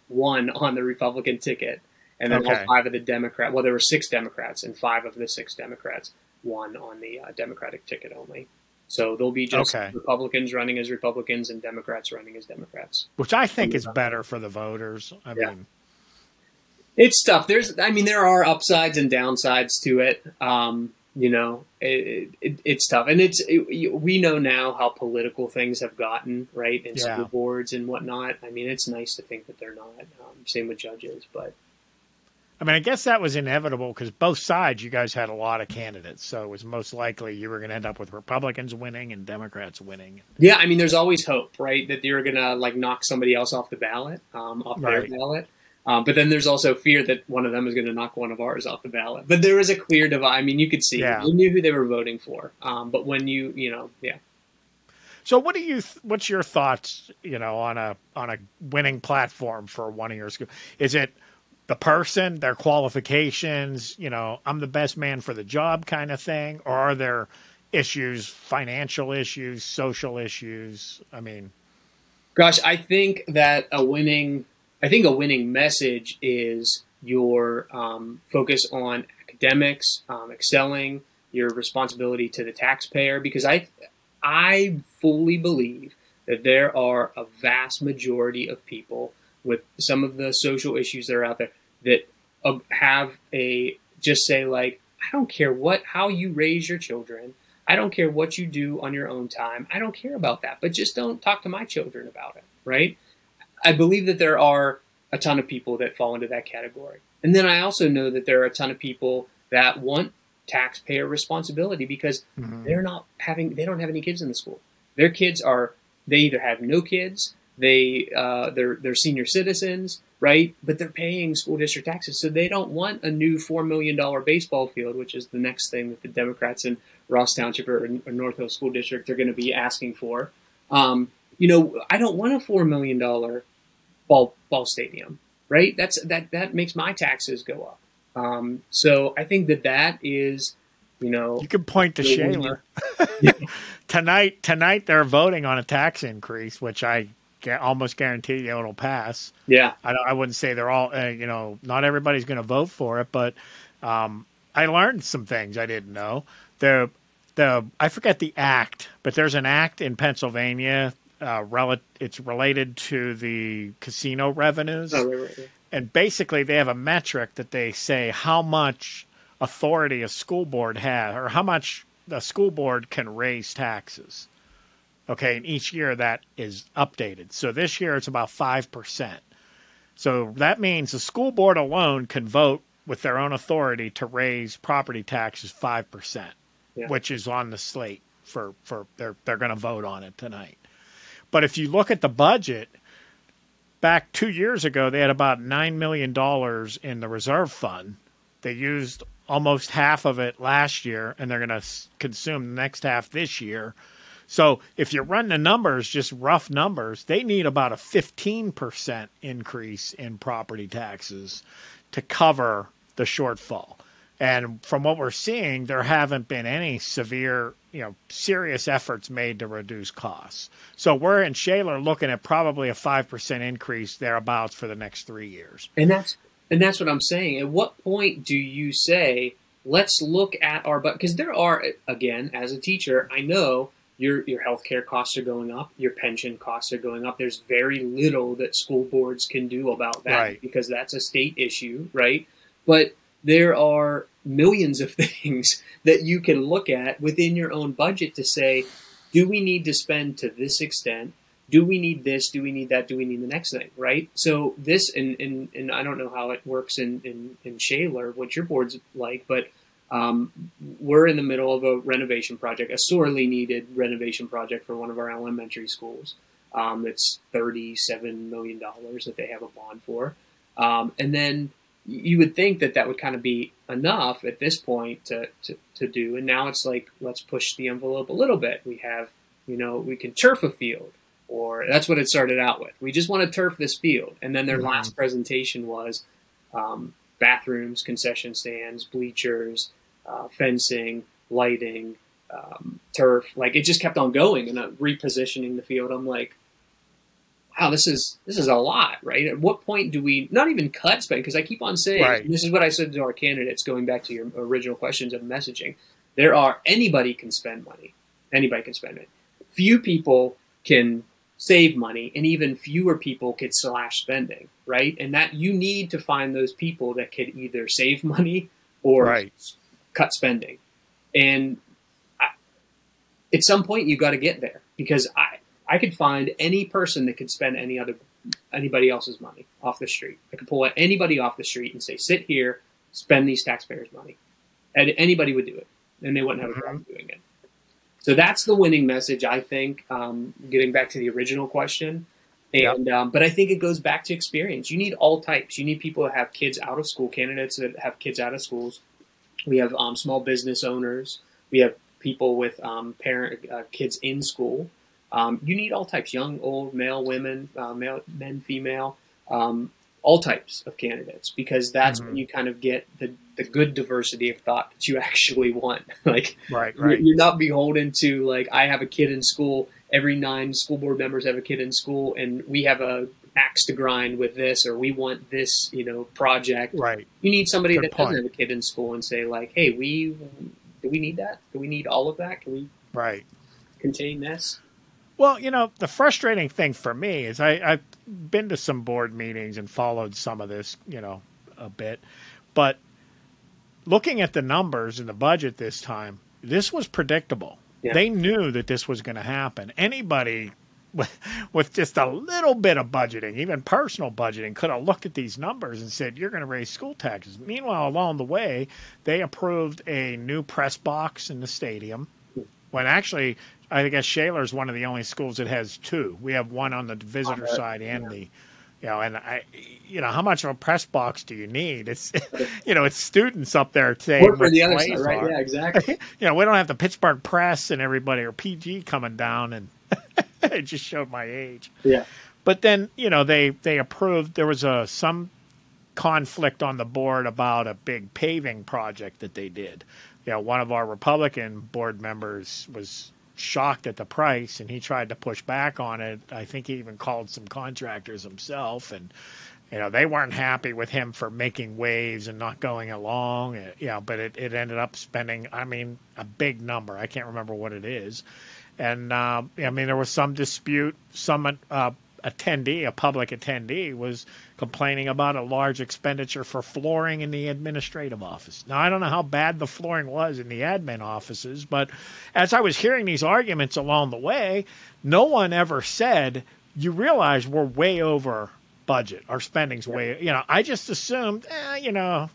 one on the Republican ticket, and then okay. all five of the Democrat. Well, there were six Democrats, and five of the six Democrats won on the uh, Democratic ticket only. So they'll be just okay. Republicans running as Republicans and Democrats running as Democrats. Which I think is better for the voters. I yeah. mean, it's tough. There's, I mean, there are upsides and downsides to it. Um, you know, it, it, it's tough, and it's it, we know now how political things have gotten, right, in yeah. school boards and whatnot. I mean, it's nice to think that they're not. Um, same with judges, but I mean, I guess that was inevitable because both sides, you guys had a lot of candidates, so it was most likely you were going to end up with Republicans winning and Democrats winning. Yeah, I mean, there's always hope, right, that you're going to like knock somebody else off the ballot, um, off right. their ballot. Um, but then there's also fear that one of them is going to knock one of ours off the ballot. But there is a clear divide. I mean, you could see, yeah. you knew who they were voting for. Um, but when you, you know, yeah. So, what do you? What's your thoughts? You know, on a on a winning platform for one of your schools? Is it the person, their qualifications? You know, I'm the best man for the job, kind of thing, or are there issues, financial issues, social issues? I mean, gosh, I think that a winning I think a winning message is your um, focus on academics, um, excelling, your responsibility to the taxpayer, because I, I fully believe that there are a vast majority of people with some of the social issues that are out there that uh, have a just say like I don't care what how you raise your children. I don't care what you do on your own time. I don't care about that, but just don't talk to my children about it, right? I believe that there are a ton of people that fall into that category. And then I also know that there are a ton of people that want taxpayer responsibility because mm-hmm. they're not having they don't have any kids in the school. Their kids are they either have no kids, they uh, they're they're senior citizens, right? But they're paying school district taxes, so they don't want a new four million dollar baseball field, which is the next thing that the Democrats in Ross Township or, or North Hill School District are going to be asking for. Um, you know, I don't want a four million dollar ball ball stadium, right? That's that that makes my taxes go up. Um, so I think that that is, you know, you can point to Shaler. tonight, tonight they're voting on a tax increase, which I almost guarantee you it'll pass. Yeah, I, I wouldn't say they're all, uh, you know, not everybody's going to vote for it, but um, I learned some things I didn't know. The the I forget the act, but there's an act in Pennsylvania. Uh, rel- it's related to the casino revenues. Oh, right, right, right and basically they have a metric that they say how much authority a school board has or how much the school board can raise taxes. Okay, and each year that is updated. So this year it's about 5%. So that means the school board alone can vote with their own authority to raise property taxes 5%, yeah. which is on the slate for for they're they're going to vote on it tonight. But if you look at the budget, back two years ago, they had about $9 million in the reserve fund. They used almost half of it last year, and they're going to consume the next half this year. So if you run the numbers, just rough numbers, they need about a 15% increase in property taxes to cover the shortfall. And from what we're seeing, there haven't been any severe, you know, serious efforts made to reduce costs. So we're in Shaler looking at probably a five percent increase thereabouts for the next three years. And that's and that's what I'm saying. At what point do you say, let's look at our but because there are again, as a teacher, I know your your healthcare costs are going up, your pension costs are going up. There's very little that school boards can do about that right. because that's a state issue, right? But there are millions of things that you can look at within your own budget to say, do we need to spend to this extent? Do we need this? Do we need that? Do we need the next thing? Right? So this, and, and, and I don't know how it works in, in, in Shaler, what your board's like, but um, we're in the middle of a renovation project, a sorely needed renovation project for one of our elementary schools. Um, it's $37 million that they have a bond for. Um, and then you would think that that would kind of be enough at this point to, to, to do. And now it's like, let's push the envelope a little bit. We have, you know, we can turf a field, or that's what it started out with. We just want to turf this field. And then their mm-hmm. last presentation was um, bathrooms, concession stands, bleachers, uh, fencing, lighting, um, turf. Like it just kept on going and uh, repositioning the field. I'm like, wow, this is this is a lot, right? At what point do we not even cut spend? Because I keep on saying right. this is what I said to our candidates, going back to your original questions of messaging. There are anybody can spend money, anybody can spend it. Few people can save money, and even fewer people could slash spending, right? And that you need to find those people that could either save money or right. cut spending. And I, at some point, you've got to get there because I I could find any person that could spend any other anybody else's money off the street. I could pull anybody off the street and say, "Sit here, spend these taxpayers' money," and anybody would do it, and they wouldn't have a problem mm-hmm. doing it. So that's the winning message, I think. Um, getting back to the original question, and um, but I think it goes back to experience. You need all types. You need people that have kids out of school, candidates that have kids out of schools. We have um, small business owners. We have people with um, parent uh, kids in school. Um, you need all types, young, old, male, women, uh, male, men, female, um, all types of candidates, because that's mm-hmm. when you kind of get the, the good diversity of thought that you actually want. like, right, right. You're not beholden to like, I have a kid in school. Every nine school board members have a kid in school, and we have a axe to grind with this, or we want this, you know, project. Right. You need somebody good that point. doesn't have a kid in school and say like, hey, we do we need that? Do we need all of that? Can we right contain this? Well, you know, the frustrating thing for me is I, I've been to some board meetings and followed some of this, you know, a bit. But looking at the numbers in the budget this time, this was predictable. Yeah. They knew that this was going to happen. Anybody with, with just a little bit of budgeting, even personal budgeting, could have looked at these numbers and said, "You're going to raise school taxes." Meanwhile, along the way, they approved a new press box in the stadium. Hmm. When actually, I guess Shaler is one of the only schools that has two. We have one on the visitor side and the you know, and I, you know, how much of a press box do you need? It's, you know, it's students up there Work for the other side, right? Are. Yeah, exactly. you know, we don't have the Pittsburgh Press and everybody or PG coming down, and it just showed my age. Yeah. But then, you know, they they approved. There was a some conflict on the board about a big paving project that they did. You know, one of our Republican board members was shocked at the price and he tried to push back on it. I think he even called some contractors himself and you know they weren't happy with him for making waves and not going along uh, you know but it, it ended up spending i mean a big number i can't remember what it is and uh, i mean there was some dispute some uh, attendee, a public attendee, was complaining about a large expenditure for flooring in the administrative office. Now, I don't know how bad the flooring was in the admin offices, but as I was hearing these arguments along the way, no one ever said, You realize we're way over budget. Our spending's way, you know, I just assumed, eh, you know,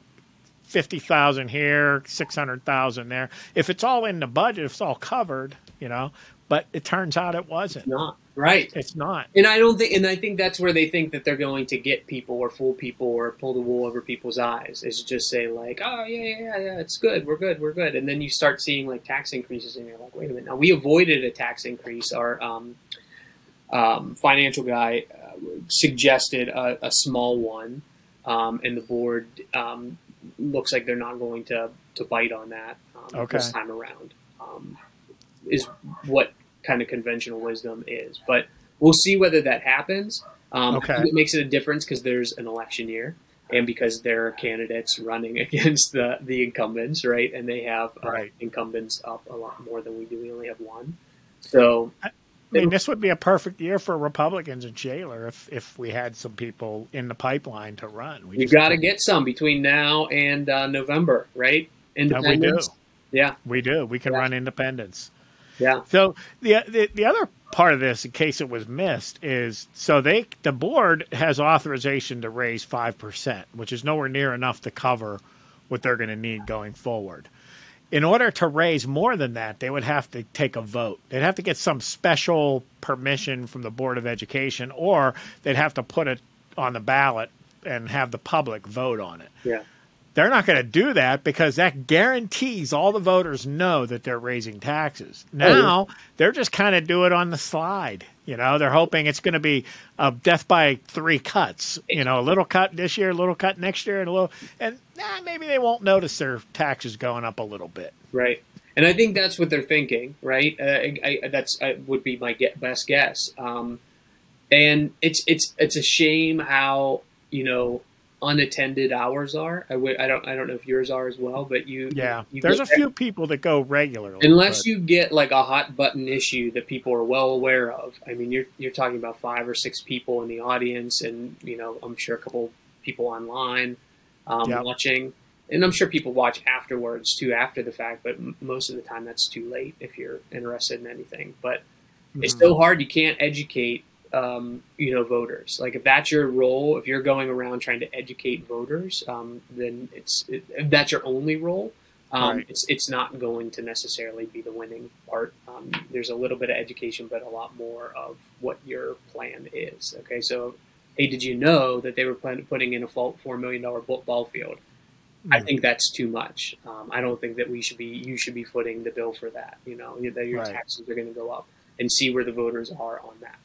50,000 here, 600,000 there. If it's all in the budget, if it's all covered, you know, but it turns out it wasn't. It's not. Right. It's not. And I don't think, and I think that's where they think that they're going to get people or fool people or pull the wool over people's eyes is just say like, oh yeah, yeah, yeah, yeah, it's good, we're good, we're good, and then you start seeing like tax increases, and you're like, wait a minute. Now we avoided a tax increase. Our um, um, financial guy uh, suggested a, a, small one, um, and the board um, looks like they're not going to to bite on that um, okay. this time around. Kind of conventional wisdom is. But we'll see whether that happens. Um, okay. it makes it a difference because there's an election year and because there are candidates running against the, the incumbents, right? And they have uh, right. incumbents up a lot more than we do. We only have one. So. I mean, this would be a perfect year for Republicans in Shaler if, if we had some people in the pipeline to run. We have got to get some between now and uh, November, right? Independence. we do. Yeah, we do. We can yeah. run independents. Yeah. So the, the the other part of this, in case it was missed, is so they the board has authorization to raise five percent, which is nowhere near enough to cover what they're going to need going forward. In order to raise more than that, they would have to take a vote. They'd have to get some special permission from the Board of Education, or they'd have to put it on the ballot and have the public vote on it. Yeah. They're not going to do that because that guarantees all the voters know that they're raising taxes. Now oh, they're just kind of do it on the slide. You know, they're hoping it's going to be a death by three cuts. You know, a little cut this year, a little cut next year, and a little, and nah, maybe they won't notice their taxes going up a little bit. Right, and I think that's what they're thinking. Right, uh, I, I, that's I, would be my get, best guess. Um, and it's it's it's a shame how you know unattended hours are. I w- I don't I don't know if yours are as well, but you yeah. You There's a few people that go regularly, unless but. you get like a hot button issue that people are well aware of. I mean, you're you're talking about five or six people in the audience, and you know I'm sure a couple people online um, yep. watching. And I'm sure people watch afterwards too, after the fact. But m- most of the time, that's too late if you're interested in anything. But mm-hmm. it's so hard. You can't educate um, you know voters. Like if that's your role, if you're going around trying to educate voters, um, then it's it, if that's your only role. Um, right. It's it's not going to necessarily be the winning part. Um, there's a little bit of education, but a lot more of what your plan is. Okay, so hey, did you know that they were planning putting in a four million dollar ball field? Mm-hmm. I hmm. think that's too much. Um, I don't think that we should be. You should be footing the bill for that. You know that your right. taxes are going to go up, and see where the voters are on that.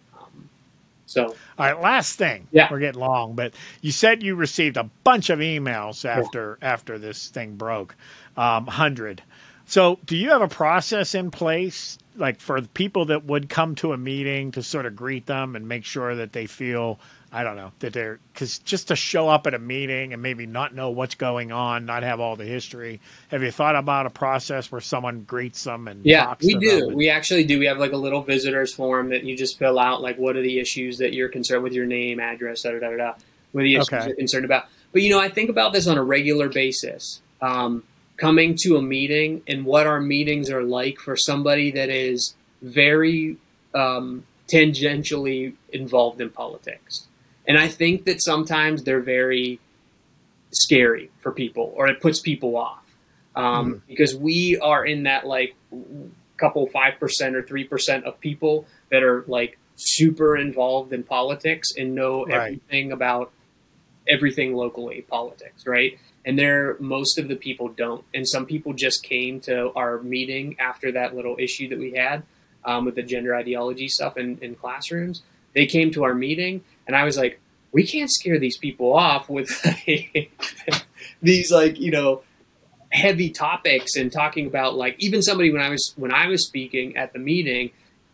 So, all right, last thing. Yeah, we're getting long, but you said you received a bunch of emails after yeah. after this thing broke, um, hundred. So, do you have a process in place, like for the people that would come to a meeting to sort of greet them and make sure that they feel I don't know that they're because just to show up at a meeting and maybe not know what's going on, not have all the history. Have you thought about a process where someone greets them and yeah, we do. And, we actually do. We have like a little visitors form that you just fill out, like what are the issues that you're concerned with your name, address, da da da da. What are the issues okay. you're concerned about? But you know, I think about this on a regular basis. Um, coming to a meeting and what our meetings are like for somebody that is very um, tangentially involved in politics. And I think that sometimes they're very scary for people or it puts people off. Um, mm. Because we are in that like couple 5% or 3% of people that are like super involved in politics and know right. everything about everything locally politics, right? And there, most of the people don't. And some people just came to our meeting after that little issue that we had um, with the gender ideology stuff in, in classrooms. They came to our meeting, and I was like, we can't scare these people off with these like you know heavy topics and talking about like even somebody when I was when I was speaking at the meeting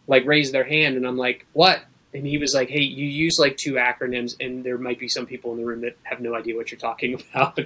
like raised their hand and I'm like what? And he was like hey you use like two acronyms and there might be some people in the room that have no idea what you're talking about.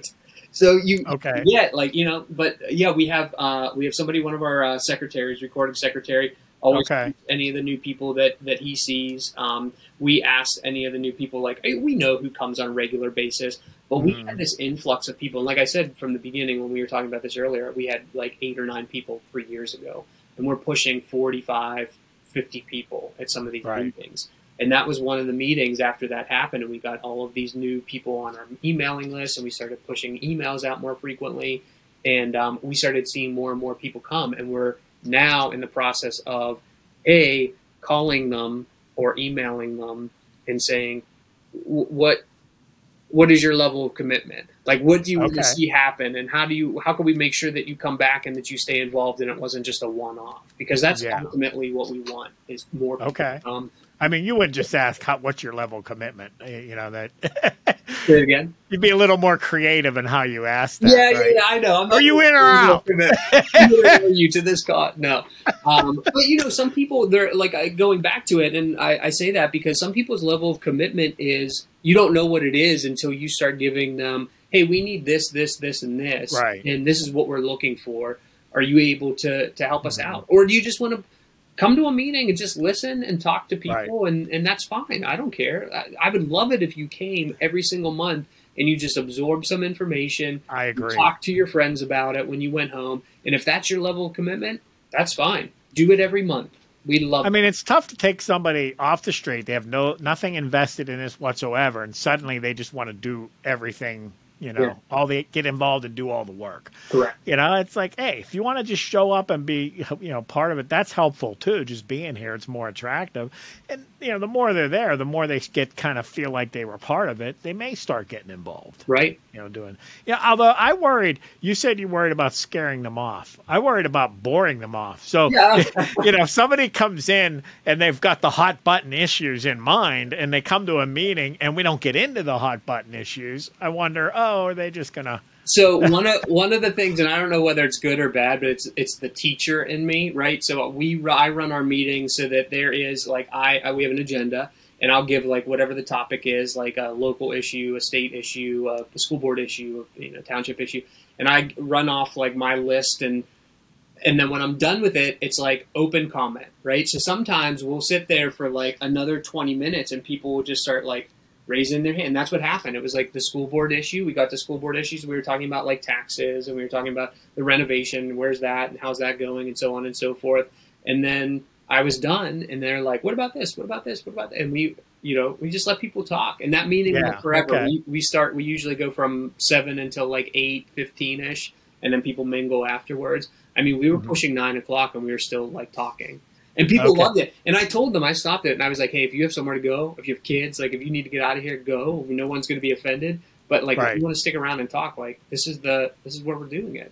So you okay. yeah like you know but yeah we have uh, we have somebody one of our uh, secretaries recording secretary always okay. any of the new people that that he sees um, we ask any of the new people like hey, we know who comes on a regular basis but we mm. had this influx of people. And like i said from the beginning when we were talking about this earlier we had like eight or nine people three years ago. And we're pushing 45 50 people at some of these right. meetings. And that was one of the meetings after that happened and we got all of these new people on our emailing list and we started pushing emails out more frequently. And um, we started seeing more and more people come. And we're now in the process of a calling them or emailing them and saying what what is your level of commitment like what do you okay. want to see happen and how do you how can we make sure that you come back and that you stay involved and it wasn't just a one-off because that's yeah. ultimately what we want is more okay um, I mean, you wouldn't just ask, how, "What's your level of commitment?" You know that. Say it again. You'd be a little more creative in how you ask that. Yeah, right? yeah, I know. I'm Are you in or out? you to this cause? No, um, but you know, some people they're like going back to it, and I, I say that because some people's level of commitment is you don't know what it is until you start giving them, "Hey, we need this, this, this, and this, right? And this is what we're looking for." Are you able to to help us mm-hmm. out, or do you just want to? Come to a meeting and just listen and talk to people right. and, and that's fine. I don't care. I, I, would love it if you came every single month and you just absorb some information. I agree. talk to your friends about it when you went home and if that's your level of commitment that's fine. Do it every month. We love i mean it's tough to take somebody off the street. They have no nothing invested in this whatsoever and suddenly they just want to do everything you know, yeah. all the get involved and do all the work. Correct. You know, it's like, hey, if you want to just show up and be, you know, part of it, that's helpful too. Just being here, it's more attractive. And you know, the more they're there, the more they get kind of feel like they were part of it. They may start getting involved. Right. You know, doing. Yeah. Although I worried, you said you worried about scaring them off. I worried about boring them off. So, yeah. you know, if somebody comes in and they've got the hot button issues in mind, and they come to a meeting and we don't get into the hot button issues, I wonder. Oh, oh, are they just gonna? So one of one of the things, and I don't know whether it's good or bad, but it's it's the teacher in me, right? So we I run our meetings so that there is like I, we have an agenda, and I'll give like whatever the topic is, like a local issue, a state issue, a school board issue, you know, township issue, and I run off like my list and and then when I'm done with it, it's like open comment, right? So sometimes we'll sit there for like another 20 minutes and people will just start like raising their hand. That's what happened. It was like the school board issue. We got the school board issues. We were talking about like taxes and we were talking about the renovation. Where's that and how's that going and so on and so forth. And then I was done and they're like, what about this? What about this? What about that? And we, you know, we just let people talk and that meeting yeah, forever. Okay. We, we start, we usually go from seven until like eight, 15 ish. And then people mingle afterwards. I mean, we were mm-hmm. pushing nine o'clock and we were still like talking. And people okay. loved it. And I told them, I stopped it, and I was like, hey, if you have somewhere to go, if you have kids, like if you need to get out of here, go. No one's going to be offended. But like, right. if you want to stick around and talk, like this is the this is where we're doing it.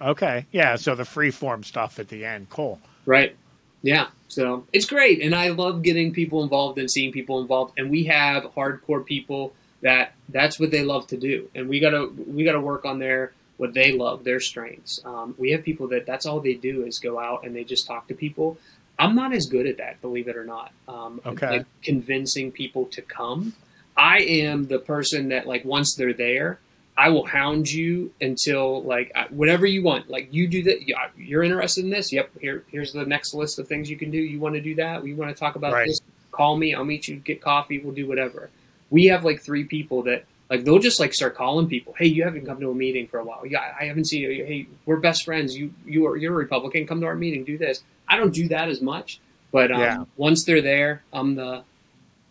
Okay, yeah. So the free form stuff at the end, cool. Right. Yeah. So it's great, and I love getting people involved and seeing people involved. And we have hardcore people that that's what they love to do, and we gotta we gotta work on their what they love, their strengths. Um, we have people that that's all they do is go out and they just talk to people. I'm not as good at that, believe it or not. Um, okay. Like convincing people to come. I am the person that like once they're there, I will hound you until like whatever you want. Like you do that. You're interested in this. Yep. Here, here's the next list of things you can do. You want to do that? We want to talk about right. this. Call me. I'll meet you. Get coffee. We'll do whatever. We have like three people that like they'll just like start calling people. Hey, you haven't come to a meeting for a while. Yeah, I haven't seen you. Hey, we're best friends. You you are you're a Republican. Come to our meeting. Do this. I don't do that as much, But um, Yeah. once they're there, I'm the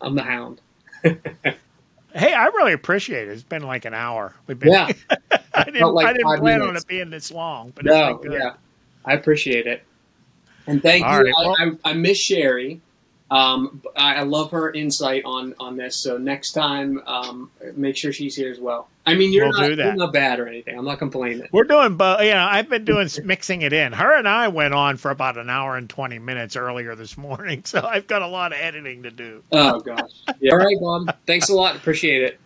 I'm the hound. Hey, I really appreciate it. It's been like an hour. We've been. Yeah. I didn't. like I didn't plan on it being this long, but it's No, yeah, I appreciate it, and thank All you. right, well- I, I miss Sherry. Um, I, I love her insight on on this. So next time, um, make sure she's here as well. I mean, you're We'll not do that. you're not bad or anything. I'm not complaining. We're doing, but you know, I've been doing mixing it in. Her and I went on for about an hour and twenty minutes earlier this morning, so I've got a lot of editing to do. Oh gosh. Yeah. All right, Bob. Thanks a lot. Appreciate it.